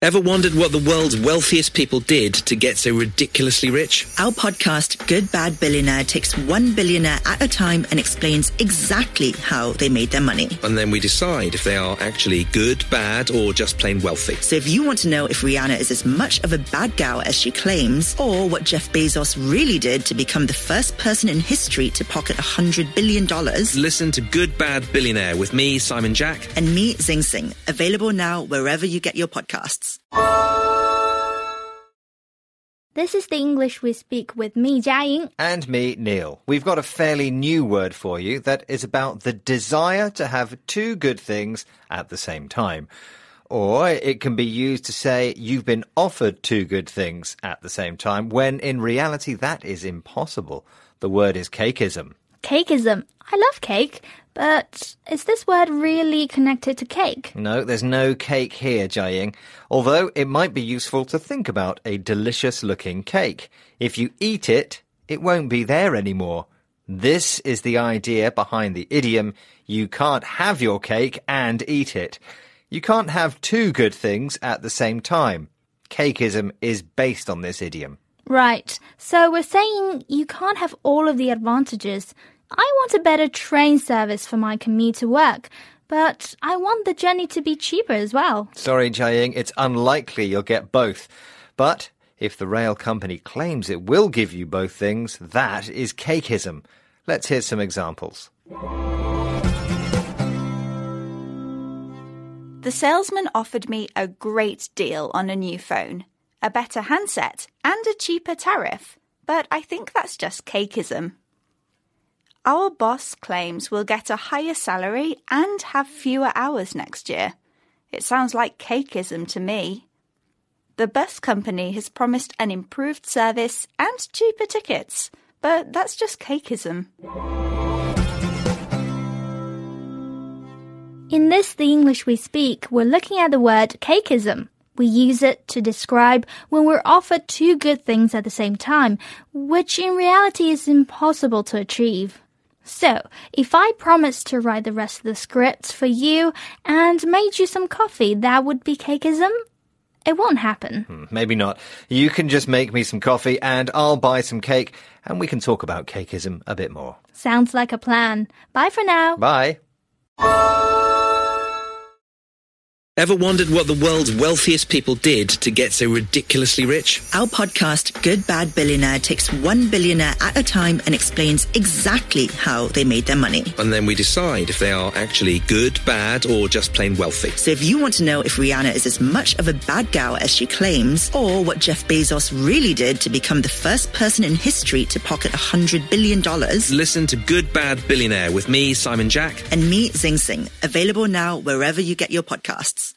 Ever wondered what the world's wealthiest people did to get so ridiculously rich? Our podcast, Good Bad Billionaire, takes one billionaire at a time and explains exactly how they made their money. And then we decide if they are actually good, bad, or just plain wealthy. So if you want to know if Rihanna is as much of a bad gal as she claims, or what Jeff Bezos really did to become the first person in history to pocket $100 billion, listen to Good Bad Billionaire with me, Simon Jack. And me, Zing Tsjeng. Available now wherever you get your podcasts. This is the English we speak with me, Jiaying. And me, Neil. We've got a fairly new word for you that is about the desire to have two good things at the same time. Or it can be used to say you've been offered two good things at the same time, when in reality that is impossible. The word is cakeism. Cakeism. I love cake, but is this word really connected to cake? No, there's no cake here, Jiaying. Although it might be useful to think about a delicious looking cake. If you eat it, it won't be there anymore. This is the idea behind the idiom, you can't have your cake and eat it. You can't have two good things at the same time. Cakeism is based on this idiom. Right. So we're saying you can't have all of the advantages. I want a better train service for my commute to work, but I want the journey to be cheaper as well. Sorry, Jiaying, it's unlikely you'll get both. But if the rail company claims it will give you both things, that is cakeism. Let's hear some examples. The salesman offered me a great deal on a new phone, a better handset, and a cheaper tariff, but I think that's just cakeism. Our boss claims we'll get a higher salary and have fewer hours next year. It sounds like cakeism to me. The bus company has promised an improved service and cheaper tickets, but that's just cakeism. In this The English We Speak, we're looking at the word cakeism. We use it to describe when we're offered two good things at the same time, which in reality is impossible to achieve. So, if I promised to write the rest of the scripts for you and made you some coffee, that would be cakeism? It won't happen. Hmm, maybe not. You can just make me some coffee and I'll buy some cake and we can talk about cakeism a bit more. Sounds like a plan. Bye for now. Bye. Ever wondered what the world's wealthiest people did to get so ridiculously rich? Our podcast, Good Bad Billionaire, takes one billionaire at a time and explains exactly how they made their money. And then we decide if they are actually good, bad, or just plain wealthy. So if you want to know if Rihanna is as much of a bad gal as she claims, or what Jeff Bezos really did to become the first person in history to pocket $100 billion, listen to Good Bad Billionaire with me, Simon Jack. And me, Zing Tsjeng. Available now wherever you get your podcasts.